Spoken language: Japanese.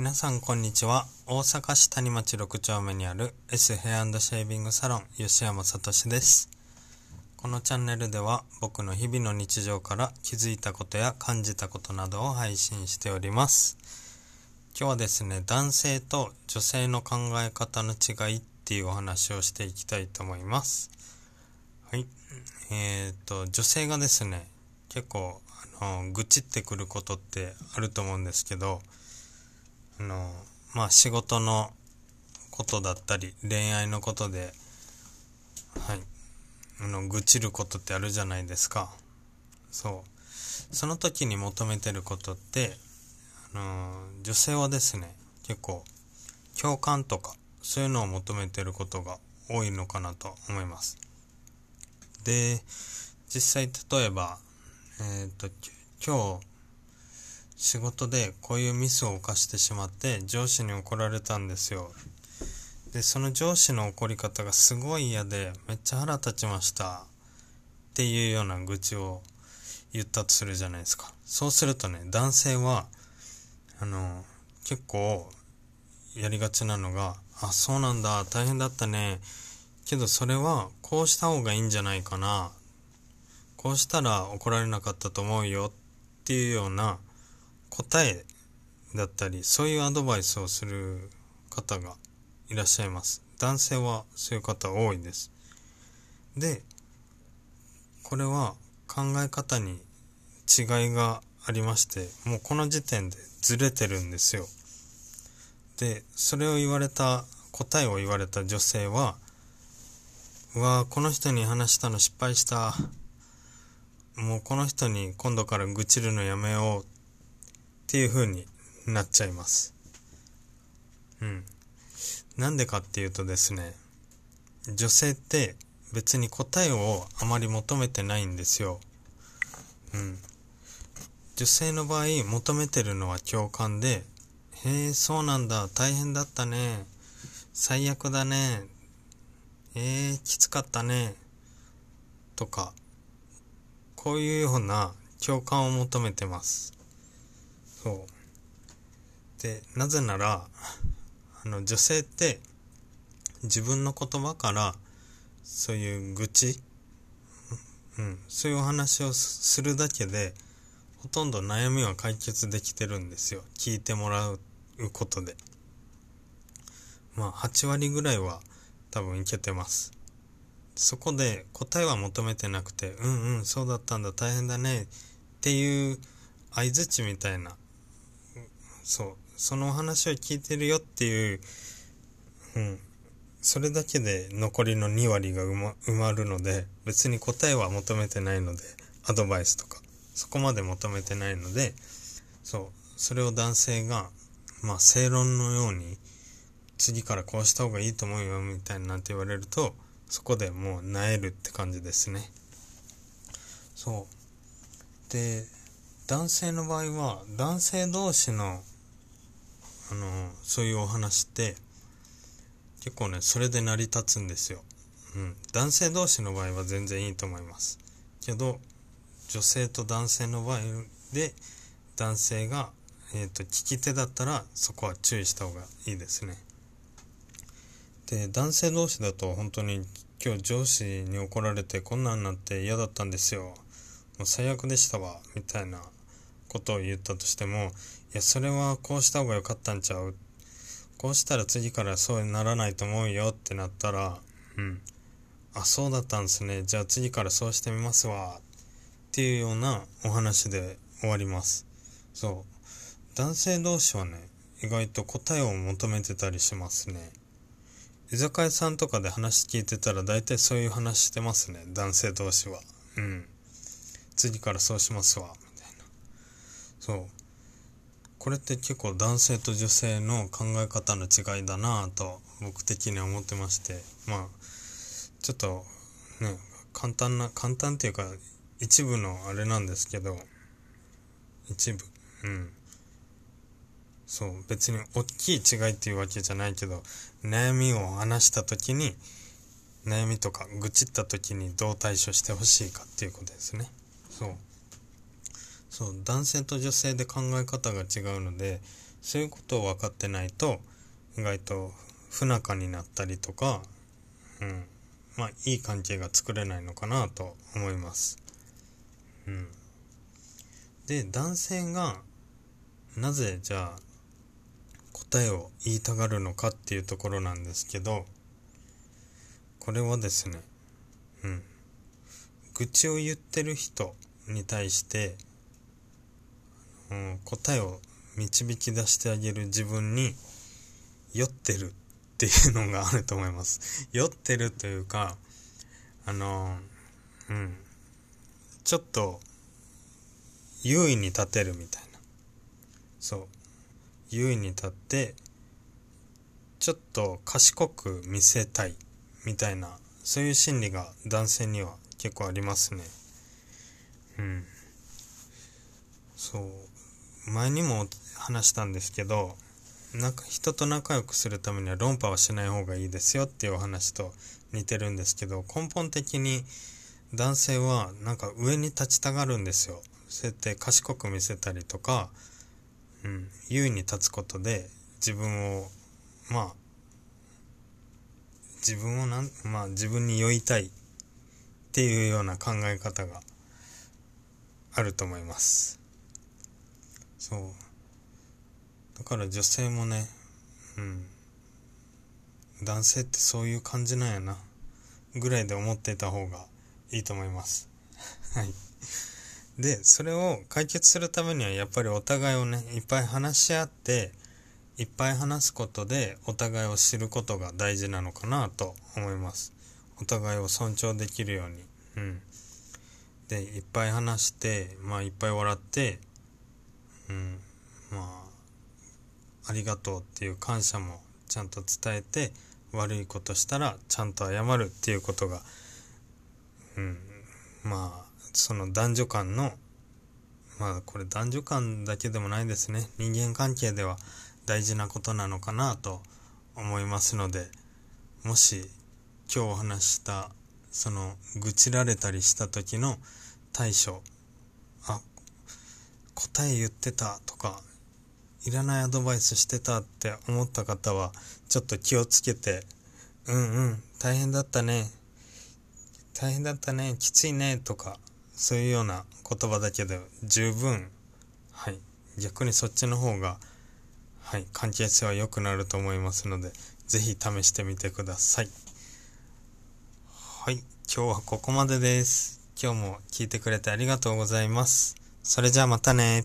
皆さんこんにちは。大阪市谷町6丁目にある S ヘアシェービングサロン吉山聡です。このチャンネルでは僕の日々の日常から気づいたことや感じたことなどを配信しております。今日はですね、男性と女性の考え方の違いっていうお話をしていきたいと思います。はい。えっ、と、女性がですね、結構、あの、愚痴ってくることってあると思うんですけど、あの、まあ仕事のことだったり、恋愛のことで、はい。あの、愚痴ることってあるじゃないですか。そう。その時に求めてることって、あの、女性はですね、結構、共感とか、そういうのを求めてることが多いのかなと思います。で、実際例えば、えっ、と、今日、仕事でこういうミスを犯してしまって上司に怒られたんですよ。で、その上司の怒り方がすごい嫌でめっちゃ腹立ちました。っていうような愚痴を言ったとするじゃないですか。そうするとね、男性は、あの、結構やりがちなのが、あ、そうなんだ、大変だったね。けどそれはこうした方がいいんじゃないかな。こうしたら怒られなかったと思うよっていうような答えだったり、そういうアドバイスをする方がいらっしゃいます。男性はそういう方多いです。で、これは考え方に違いがありまして、もうこの時点でずれてるんですよ。で、それを言われた、答えを言われた女性は、うわこの人に話したの失敗した。もうこの人に今度から愚痴るのやめようていう風になっちゃいます。うん。なんでかっていうとですね、女性って別に答えをあまり求めてないんですよ。うん。女性の場合求めてるのは共感で、へえ、そうなんだ、大変だったね、最悪だね、えー、きつかったね、とか、こういうような共感を求めてます。そう。で、なぜなら、あの、女性って自分の言葉からそういう愚痴、うん、そういうお話をするだけで、ほとんど悩みは解決できてるんですよ。聞いてもらうことで。まあ、8割ぐらいは多分いけてます。そこで答えは求めてなくて、うんうん、そうだったんだ、大変だね、っていう相づちみたいな、そう、そのお話を聞いてるよっていう、うん、それだけで残りの2割が埋ま埋まるので、別に答えは求めてないので、アドバイスとか、そこまで求めてないので、そう、それを男性が、まあ正論のように、次からこうした方がいいと思うよ、みたいなんて言われると、そこでもう萎えるって感じですね。そう。で、男性の場合は、男性同士の、あの、そういうお話って、結構ね、それで成り立つんですよ。うん。男性同士の場合は全然いいと思います。けど、女性と男性の場合で、男性が、えっ、と、聞き手だったら、そこは注意した方がいいですね。で男性同士だと本当に今日上司に怒られてこんなんなって嫌だったんですよもう最悪でしたわみたいなことを言ったとしてもいやそれはこうした方が良かったんちゃう？こうしたら次からそうならないと思うよってなったらうん。あそうだったんですね。じゃあ次からそうしてみますわ。っていうようなお話で終わります。そう。男性同士はね意外と答えを求めてたりしますね。居酒屋さんとかで話聞いてたら大体そういう話してますね。男性同士は。うん。次からそうしますわ。そう。これって結構男性と女性の考え方の違いだなぁと僕的には思ってまして。まあちょっとね簡単な簡単っていうか一部のあれなんですけど。一部。うん。そう。別に大きい違いっていうわけじゃないけど悩みを話した時に悩みとか愚痴った時にどう対処してほしいかっていうことですね。そう。そう男性と女性で考え方が違うのでそういうことを分かってないと意外と不仲になったりとか、うん、まあいい関係が作れないのかなと思います。うん、で男性がなぜじゃあ答えを言いたがるのかっていうところなんですけどこれはですねうん。愚痴を言ってる人に対して、うん、答えを導き出してあげる自分に酔ってるっていうのがあると思います。酔ってるというか、あの、うん、ちょっと優位に立てるみたいな。そう。優位に立って、ちょっと賢く見せたいみたいな、そういう心理が男性には結構ありますね。うん。そう。前にも話したんですけど、なんか人と仲良くするためには論破はしない方がいいですよっていうお話と似てるんですけど、根本的に男性はなんか上に立ちたがるんですよ。そうやって賢く見せたりとか、うん、優位に立つことで自分を、まあ、自分をなん、まあ自分に酔いたいっていうような考え方があると思います。そう。だから女性もね、うん。男性ってそういう感じなんやな。ぐらいで思ってた方がいいと思います。はい。で、それを解決するためにはやっぱりお互いをね、いっぱい話し合って、いっぱい話すことでお互いを知ることが大事なのかなと思います。お互いを尊重できるように。うん。で、いっぱい話して、まあいっぱい笑って、うん。まあ、ありがとうっていう感謝もちゃんと伝えて悪いことしたらちゃんと謝るっていうことが、うん、まあその男女間のまあこれ男女間だけでもないですね人間関係では大事なことなのかなと思いますのでもし今日お話したその愚痴られたりした時の対処答え言ってたとかいらないアドバイスしてたって思った方は、ちょっと気をつけて、うんうん、大変だったね、大変だったね、きついね、とか、そういうような言葉だけで十分、はい、逆にそっちの方が、はい、関係性は良くなると思いますので、ぜひ試してみてください。はい、今日はここまでです。今日も聞いてくれてありがとうございます。それじゃあまたね。